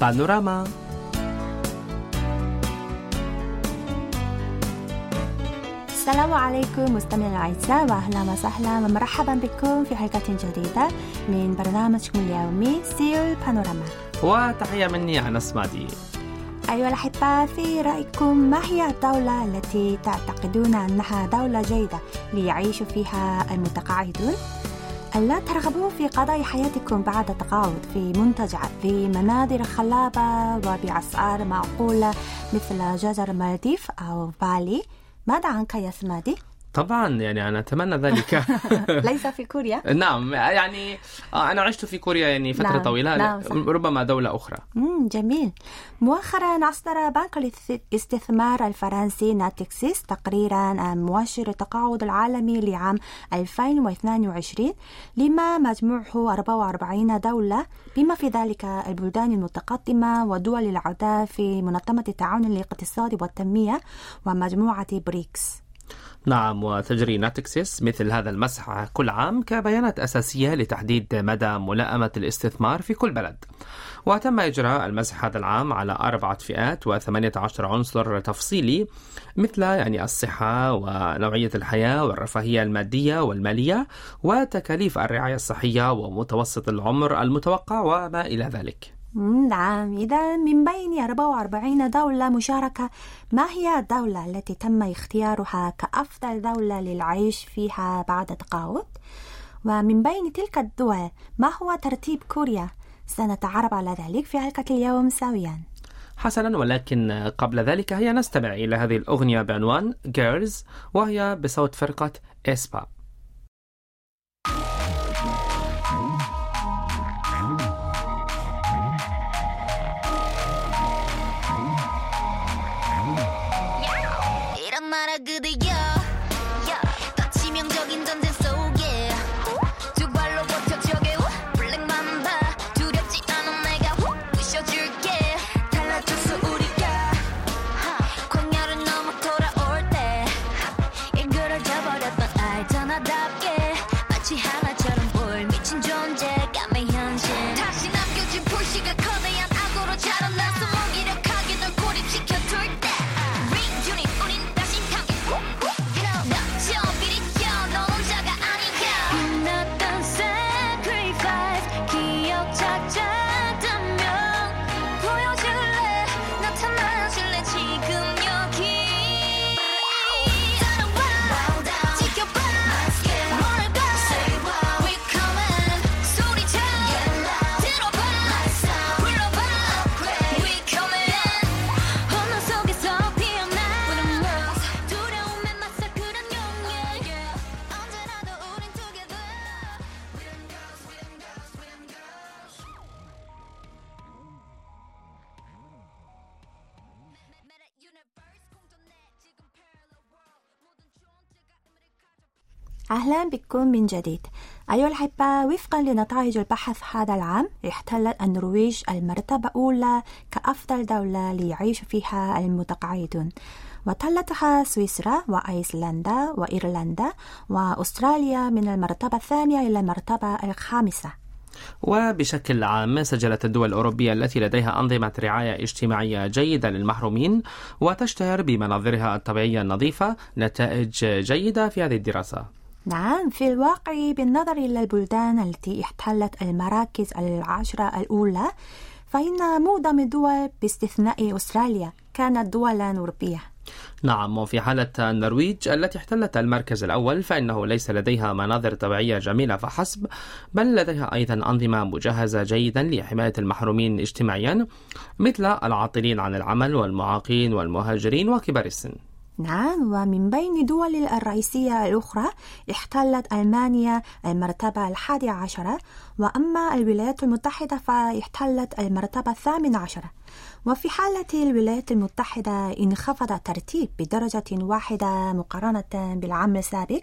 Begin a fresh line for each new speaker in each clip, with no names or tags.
بانوراما
السلام عليكم مستمعينا الأعزاء وأهلا وسهلا ومرحبا بكم في حلقة جديدة من برنامجكم اليومي سيول بانوراما
وتحية مني أنس مادي
أيها الأحباء في رأيكم ما هي الدولة التي تعتقدون أنها دولة جيدة ليعيش فيها المتقاعدون؟ ألا ترغبوا في قضاء حياتكم بعد التقاعد في منتجعات في مناظر خلابة وبأسعار معقولة مثل جزر المالديف أو بالي ماذا عنك يا سمادي؟
طبعا يعني أنا أتمنى ذلك
ليس في كوريا؟
نعم يعني آه، أنا عشت في كوريا يعني فترة
نعم،
طويلة
نعم، صح.
ربما دولة أخرى
مم جميل مؤخرا أصدر بنك الاستثمار الفرنسي ناتكسيس تقريرا عن مؤشر التقاعد العالمي لعام 2022 لما مجموعه 44 دولة بما في ذلك البلدان المتقدمة ودول الأعضاء في منظمة التعاون الاقتصادي والتنمية ومجموعة بريكس
نعم وتجري ناتكسيس مثل هذا المسح كل عام كبيانات أساسية لتحديد مدى ملائمة الاستثمار في كل بلد. وتم إجراء المسح هذا العام على أربعة فئات وثمانية عشر عنصر تفصيلي مثل يعني الصحة ونوعية الحياة والرفاهية المادية والمالية وتكاليف الرعاية الصحية ومتوسط العمر المتوقع وما إلى ذلك.
نعم إذا من بين 44 دولة مشاركة ما هي الدولة التي تم اختيارها كأفضل دولة للعيش فيها بعد التقاعد؟ ومن بين تلك الدول ما هو ترتيب كوريا؟ سنتعرف على ذلك في حلقة اليوم سويا
حسنا ولكن قبل ذلك هيا نستمع إلى هذه الأغنية بعنوان Girls وهي بصوت فرقة إسبا
أهلا بكم من جديد. أيها الأحبة وفقا لنتائج البحث هذا العام احتلت النرويج المرتبة الأولى كأفضل دولة ليعيش فيها المتقاعدون. وتلتها سويسرا وأيسلندا وإيرلندا وأستراليا من المرتبة الثانية إلى المرتبة الخامسة.
وبشكل عام سجلت الدول الأوروبية التي لديها أنظمة رعاية اجتماعية جيدة للمحرومين وتشتهر بمناظرها الطبيعية النظيفة نتائج جيدة في هذه الدراسة.
نعم في الواقع بالنظر إلى البلدان التي احتلت المراكز العشرة الأولى فإن معظم الدول باستثناء أستراليا كانت دولا أوروبية
نعم وفي حالة النرويج التي احتلت المركز الأول فإنه ليس لديها مناظر طبيعية جميلة فحسب بل لديها أيضا أنظمة مجهزة جيدا لحماية المحرومين اجتماعيا مثل العاطلين عن العمل والمعاقين والمهاجرين وكبار السن.
نعم ومن بين الدول الرئيسية الأخرى احتلت ألمانيا المرتبة الحادية عشرة وأما الولايات المتحدة فاحتلت المرتبة الثامنة عشرة وفي حالة الولايات المتحدة انخفض الترتيب بدرجة واحدة مقارنة بالعام السابق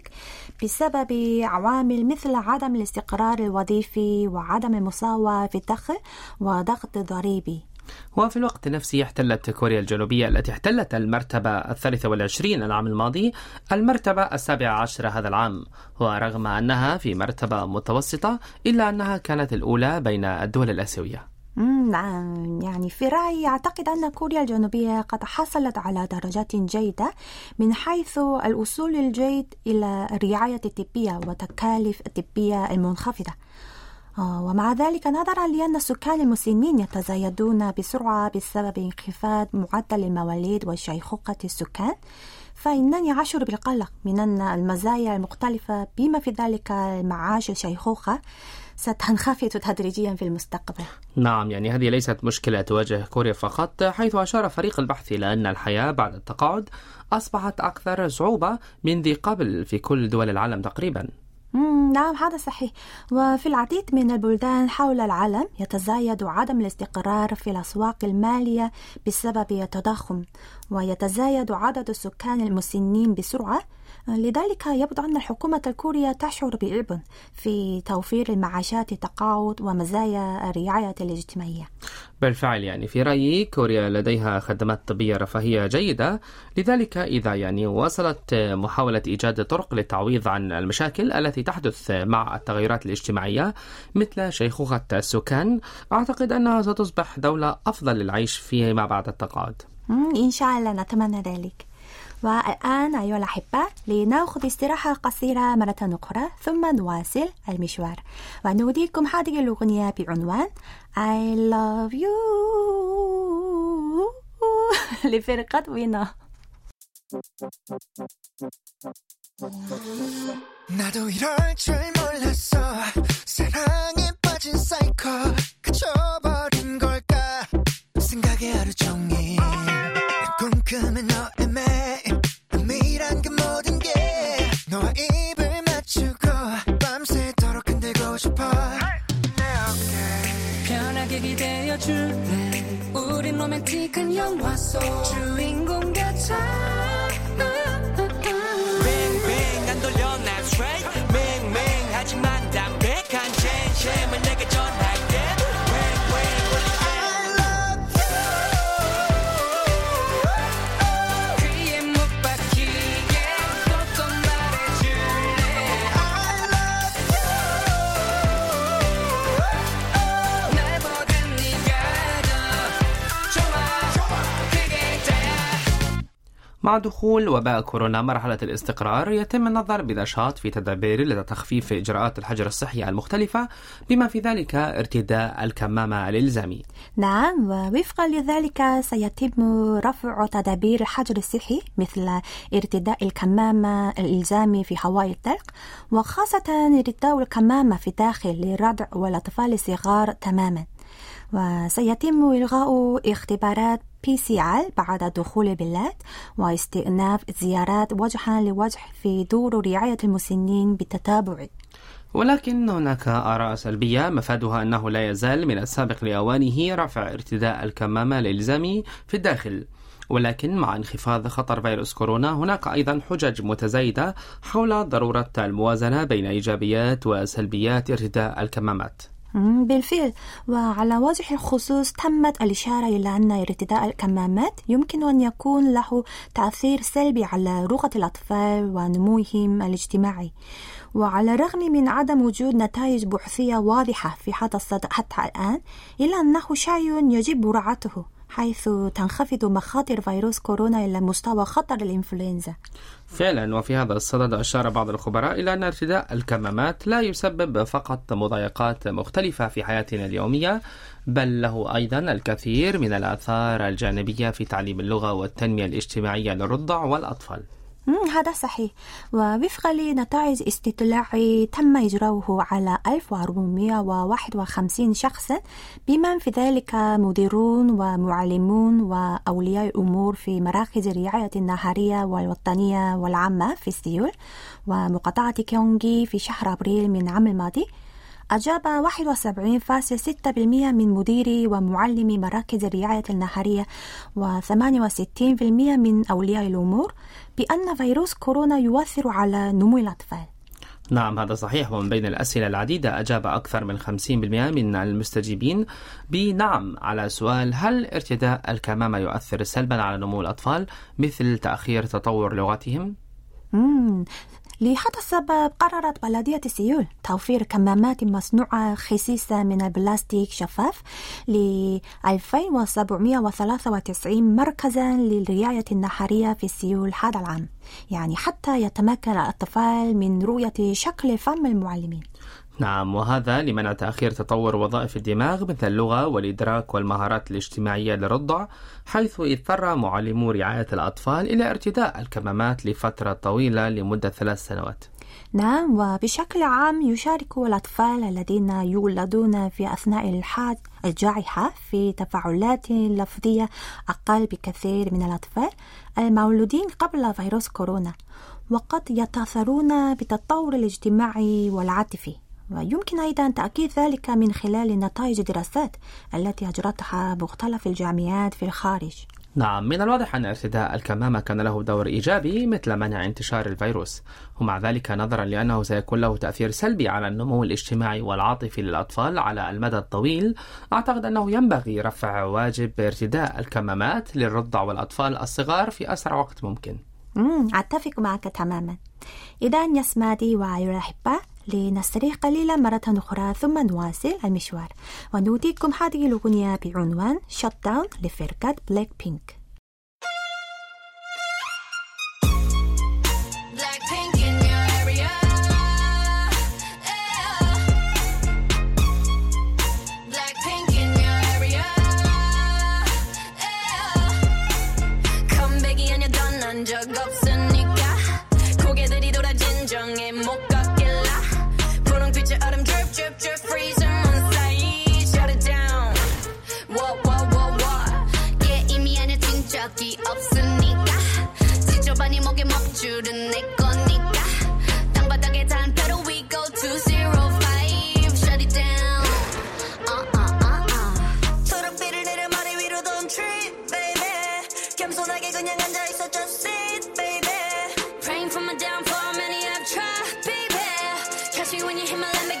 بسبب عوامل مثل عدم الاستقرار الوظيفي وعدم المساواة في الدخل وضغط ضريبي.
وفي الوقت نفسه احتلت كوريا الجنوبية التي احتلت المرتبة الثالثة والعشرين العام الماضي المرتبة السابعة عشرة هذا العام. ورغم أنها في مرتبة متوسطة إلا أنها كانت الأولى بين الدول الآسيوية.
نعم. يعني في رأيي أعتقد أن كوريا الجنوبية قد حصلت على درجات جيدة من حيث الوصول الجيد إلى الرعاية الطبية وتكاليف الطبية المنخفضة. ومع ذلك نظرا لأن السكان المسنين يتزايدون بسرعة بسبب انخفاض معدل المواليد وشيخوخة السكان. فإنني أشعر بالقلق من أن المزايا المختلفة بما في ذلك معاش الشيخوخة ستنخفض تدريجيا في المستقبل.
نعم يعني هذه ليست مشكلة تواجه كوريا فقط. حيث أشار فريق البحث إلى أن الحياة بعد التقاعد أصبحت أكثر صعوبة من ذي قبل في كل دول العالم تقريبا.
نعم هذا صحيح. وفي العديد من البلدان حول العالم يتزايد عدم الاستقرار في الأسواق المالية بسبب التضخم ويتزايد عدد السكان المسنين بسرعة لذلك يبدو أن الحكومة الكورية تشعر بعبء في توفير المعاشات التقاعد ومزايا الرعاية الاجتماعية.
بالفعل يعني في رأيي كوريا لديها خدمات طبية رفاهية جيدة. لذلك إذا يعني وصلت محاولة إيجاد طرق للتعويض عن المشاكل التي تحدث مع التغيرات الاجتماعية مثل شيخوخة السكان أعتقد أنها ستصبح دولة أفضل للعيش فيما بعد التقاعد.
إن شاء الله نتمنى ذلك. والآن أيها الأحبة لنأخذ استراحة قصيرة مرة أخرى ثم نواصل المشوار ونوديكم هذه الأغنية بعنوان I love you لفرقة وينا
나도 이럴 줄 몰랐어 사랑에 빠진 사이코 그쳐버린 걸
줄래 우린 로맨틱한 영화 속 주인공 같아
مع دخول وباء كورونا مرحلة الاستقرار يتم النظر بنشاط في تدابير لتخفيف إجراءات الحجر الصحي المختلفة بما في ذلك ارتداء الكمامة الإلزامي.
نعم ووفقا لذلك سيتم رفع تدابير الحجر الصحي مثل ارتداء الكمامة الإلزامي في هواء الطلق وخاصة ارتداء الكمامة في الداخل للرضع والأطفال الصغار تماما. وسيتم إلغاء اختبارات ار بعد دخول البلاد واستئناف زيارات وجها لوجه في دور رعاية المسنين بالتتابع.
ولكن هناك آراء سلبية مفادها أنه لا يزال من السابق لأوانه رفع ارتداء الكمامة الإلزامي في الداخل. ولكن مع انخفاض خطر فيروس كورونا هناك أيضا حجج متزايدة حول ضرورة الموازنة بين إيجابيات وسلبيات ارتداء الكمامات.
بالفعل. وعلى وجه الخصوص تمت الإشارة إلى أن ارتداء الكمامات يمكن أن يكون له تأثير سلبي على رغة الأطفال ونموهم الاجتماعي. وعلى الرغم من عدم وجود نتائج بحثية واضحة في هذا الصدد حتى الآن إلا أنه شيء يجب مراعاته حيث تنخفض مخاطر فيروس كورونا إلى مستوى خطر الإنفلونزا.
فعلا وفي هذا الصدد أشار بعض الخبراء إلى أن ارتداء الكمامات لا يسبب فقط مضايقات مختلفة في حياتنا اليومية بل له أيضا الكثير من الآثار الجانبية في تعليم اللغة والتنمية الاجتماعية للرضع والأطفال.
هذا صحيح. ووفقا لنتائج استطلاع تم إجراؤه على 1451 شخصا بمن في ذلك مديرون ومعلمون وأولياء الأمور في مراكز الرعاية النهارية والوطنية والعامة في سيول ومقاطعة كيونغي في شهر أبريل من العام الماضي. أجاب 71.6% من مديري ومعلمي مراكز الرعاية النهارية و68% من أولياء الأمور بأن فيروس كورونا يؤثر على نمو الأطفال.
نعم هذا صحيح. ومن بين الأسئلة العديدة أجاب أكثر من 50% من المستجيبين بنعم على سؤال هل ارتداء الكمامة يؤثر سلبا على نمو الأطفال مثل تأخير تطور لغتهم؟
لهذا السبب قررت بلدية سيول توفير كمامات مصنوعة خسيسة من البلاستيك شفاف ل 2793 مركزا للرعاية النهارية في سيول هذا العام يعني حتى يتمكن الأطفال من رؤية شكل فم المعلمين.
نعم وهذا لمنع تأخير تطور وظائف الدماغ مثل اللغة والإدراك والمهارات الاجتماعية للرضع حيث اضطر معلمو رعاية الأطفال إلى ارتداء الكمامات لفترة طويلة لمدة ثلاث سنوات.
نعم وبشكل عام يشارك الأطفال الذين يولدون في أثناء الحاج الجائحة في تفاعلات لفظية أقل بكثير من الأطفال المولودين قبل فيروس كورونا وقد يتأثرون بالتطور الاجتماعي والعاطفي. ويمكن أيضا تأكيد ذلك من خلال نتائج دراسات التي أجرتها مختلف الجامعات في الخارج.
نعم من الواضح أن ارتداء الكمامة كان له دور إيجابي مثل منع انتشار الفيروس ومع ذلك نظرا لأنه سيكون له تأثير سلبي على النمو الاجتماعي والعاطفي للأطفال على المدى الطويل. أعتقد أنه ينبغي رفع واجب ارتداء الكمامات للرضع والأطفال الصغار في أسرع وقت ممكن.
مم، أتفق معك تماما. إذا يسمادي وعيون الأحبة لنستريح قليلا مرة أخرى ثم نواصل المشوار ونوديكم هذه الأغنية بعنوان شوت داون لفرقة بلاك بينك
Blackpink in your area. Yeah. Blackpink in your area. Yeah. 컴백이 아니던 난적 없으니까 고개들이 돌아 진정에 못 걷길라 분홍빛의 얼음 drip drip drip freezer on side shut it down Whoa whoa whoa whoa 게임이 아니야 진적이 없으니까 지저분이 목에 먹줄은 내 거니까 땅바닥에 단패로 we go to zero five shut it down uh uh uh uh 초록빛을 내려 머리 위로 don't trip baby 겸손하게 그냥 앉아있어 just sit baby praying for my downfall many have tried baby catch me when you hit my Lamborghini go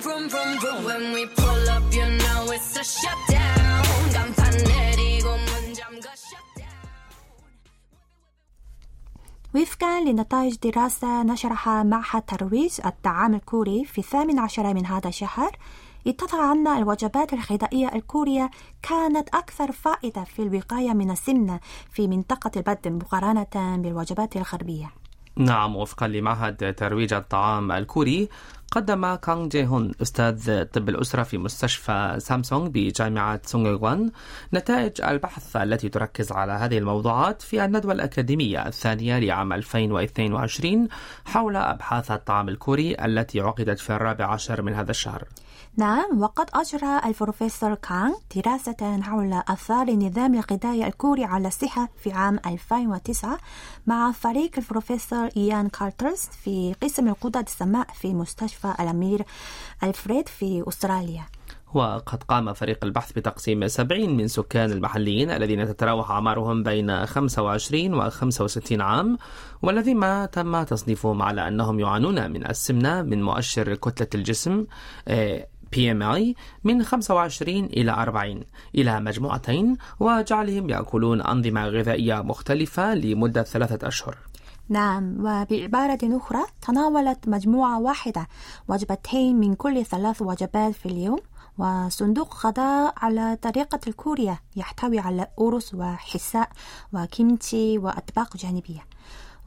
vroom vroom vroom vroom when we pull up you know it's a shutdown 간판 내리고 문 잠가 shutdown
وفقا لنتائج دراسة نشرها معهد ترويج الطعام الكوري في الثامن عشر من هذا الشهر اتضح أن الوجبات الغذائية الكورية كانت أكثر فائدة في الوقاية من السمنة في منطقة البدن مقارنة بالوجبات الغربية
نعم وفقا لمعهد ترويج الطعام الكوري قدم كانغ جي هون أستاذ طب الأسرة في مستشفى سامسونج بجامعة سونغوان نتائج البحث التي تركز على هذه الموضوعات في الندوة الأكاديمية الثانية لعام 2022 حول أبحاث الطعام الكوري التي عقدت في الرابع عشر من هذا الشهر.
نعم وقد أجرى البروفيسور كانغ دراسة حول آثار النظام الغذائي الكوري على الصحة في عام 2009 مع فريق البروفيسور إيان كارترز في قسم الغدد السماء في مستشفى الأمير ألفريد في أستراليا.
وقد قام فريق البحث بتقسيم 70 من سكان المحليين الذين تتراوح أعمارهم بين 25 و 65 عام والذين ما تم تصنيفهم على أنهم يعانون من السمنة من مؤشر كتلة الجسم آه، PMI من 25 إلى 40 إلى مجموعتين وجعلهم يأكلون أنظمة غذائية مختلفة لمدة ثلاثة أشهر.
نعم وبعبارة أخرى تناولت مجموعة واحدة وجبتين من كل ثلاث وجبات في اليوم وصندوق غداء على طريقة الكورية يحتوي على أرز وحساء وكيمتشي وأطباق جانبية.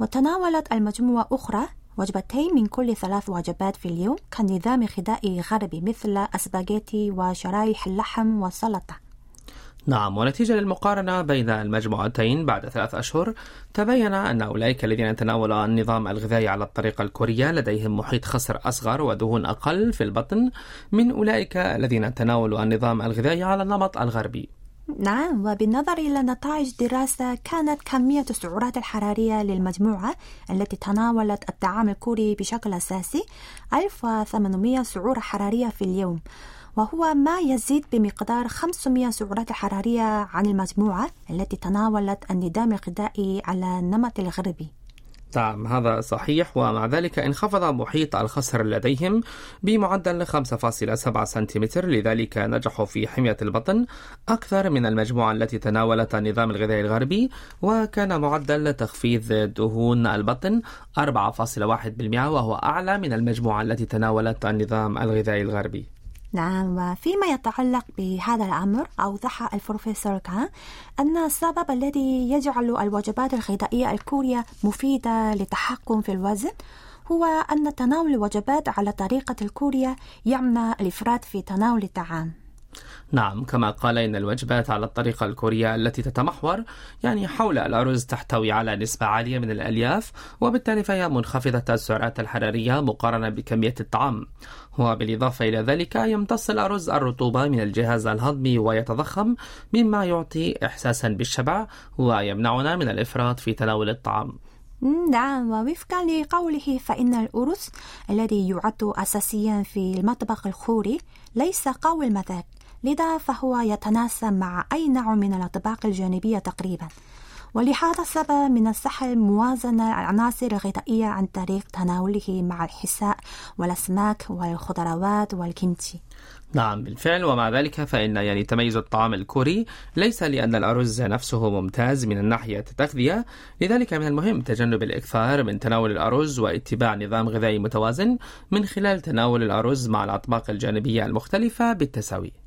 وتناولت المجموعة أخرى وجبتين من كل ثلاث وجبات في اليوم كنظام غذائي غربي مثل السباغيتي وشرايح اللحم والسلطة.
نعم ونتيجة للمقارنة بين المجموعتين بعد ثلاث أشهر تبين أن أولئك الذين تناولوا النظام الغذائي على الطريقة الكورية لديهم محيط خصر أصغر ودهون أقل في البطن من أولئك الذين تناولوا النظام الغذائي على النمط الغربي.
نعم وبالنظر إلى نتائج دراسة كانت كمية السعرات الحرارية للمجموعة التي تناولت الطعام الكوري بشكل أساسي 1800 سعورة حرارية في اليوم وهو ما يزيد بمقدار 500 سعرات حرارية عن المجموعة التي تناولت النظام الغذائي على النمط الغربي.
نعم هذا صحيح. ومع ذلك انخفض محيط الخصر لديهم بمعدل 5.7 سنتيمتر. لذلك نجحوا في حمية البطن أكثر من المجموعة التي تناولت النظام الغذائي الغربي وكان معدل تخفيض دهون البطن 4.1% وهو أعلى من المجموعة التي تناولت النظام الغذائي الغربي.
نعم وفيما يتعلق بهذا الأمر أوضح البروفيسور كان أن السبب الذي يجعل الوجبات الغذائية الكورية مفيدة للتحكم في الوزن هو أن تناول الوجبات على طريقة الكورية يمنع الإفراط في تناول الطعام.
نعم كما قال إن الوجبات على الطريقة الكورية التي تتمحور يعني حول الأرز تحتوي على نسبة عالية من الألياف وبالتالي فهي منخفضة السعرات الحرارية مقارنة بكمية الطعام. وبالإضافة إلى ذلك يمتص الأرز الرطوبة من الجهاز الهضمي ويتضخم مما يعطي إحساسا بالشبع ويمنعنا من الإفراط في تناول الطعام.
نعم ووفقا لقوله فإن الأرز الذي يعد أساسيا في المطبخ الكوري ليس قوي المذاق. لذا فهو يتناسب مع أي نوع من الأطباق الجانبية تقريبا. ولهذا السبب من السهل موازنة العناصر الغذائية عن طريق تناوله مع الحساء والأسماك والخضروات والكيمتشي
نعم بالفعل. ومع ذلك فإن يعني تميز الطعام الكوري ليس لأن الأرز نفسه ممتاز من الناحية التغذية لذلك من المهم تجنب الإكثار من تناول الأرز واتباع نظام غذائي متوازن من خلال تناول الأرز مع الأطباق الجانبية المختلفة بالتساوي.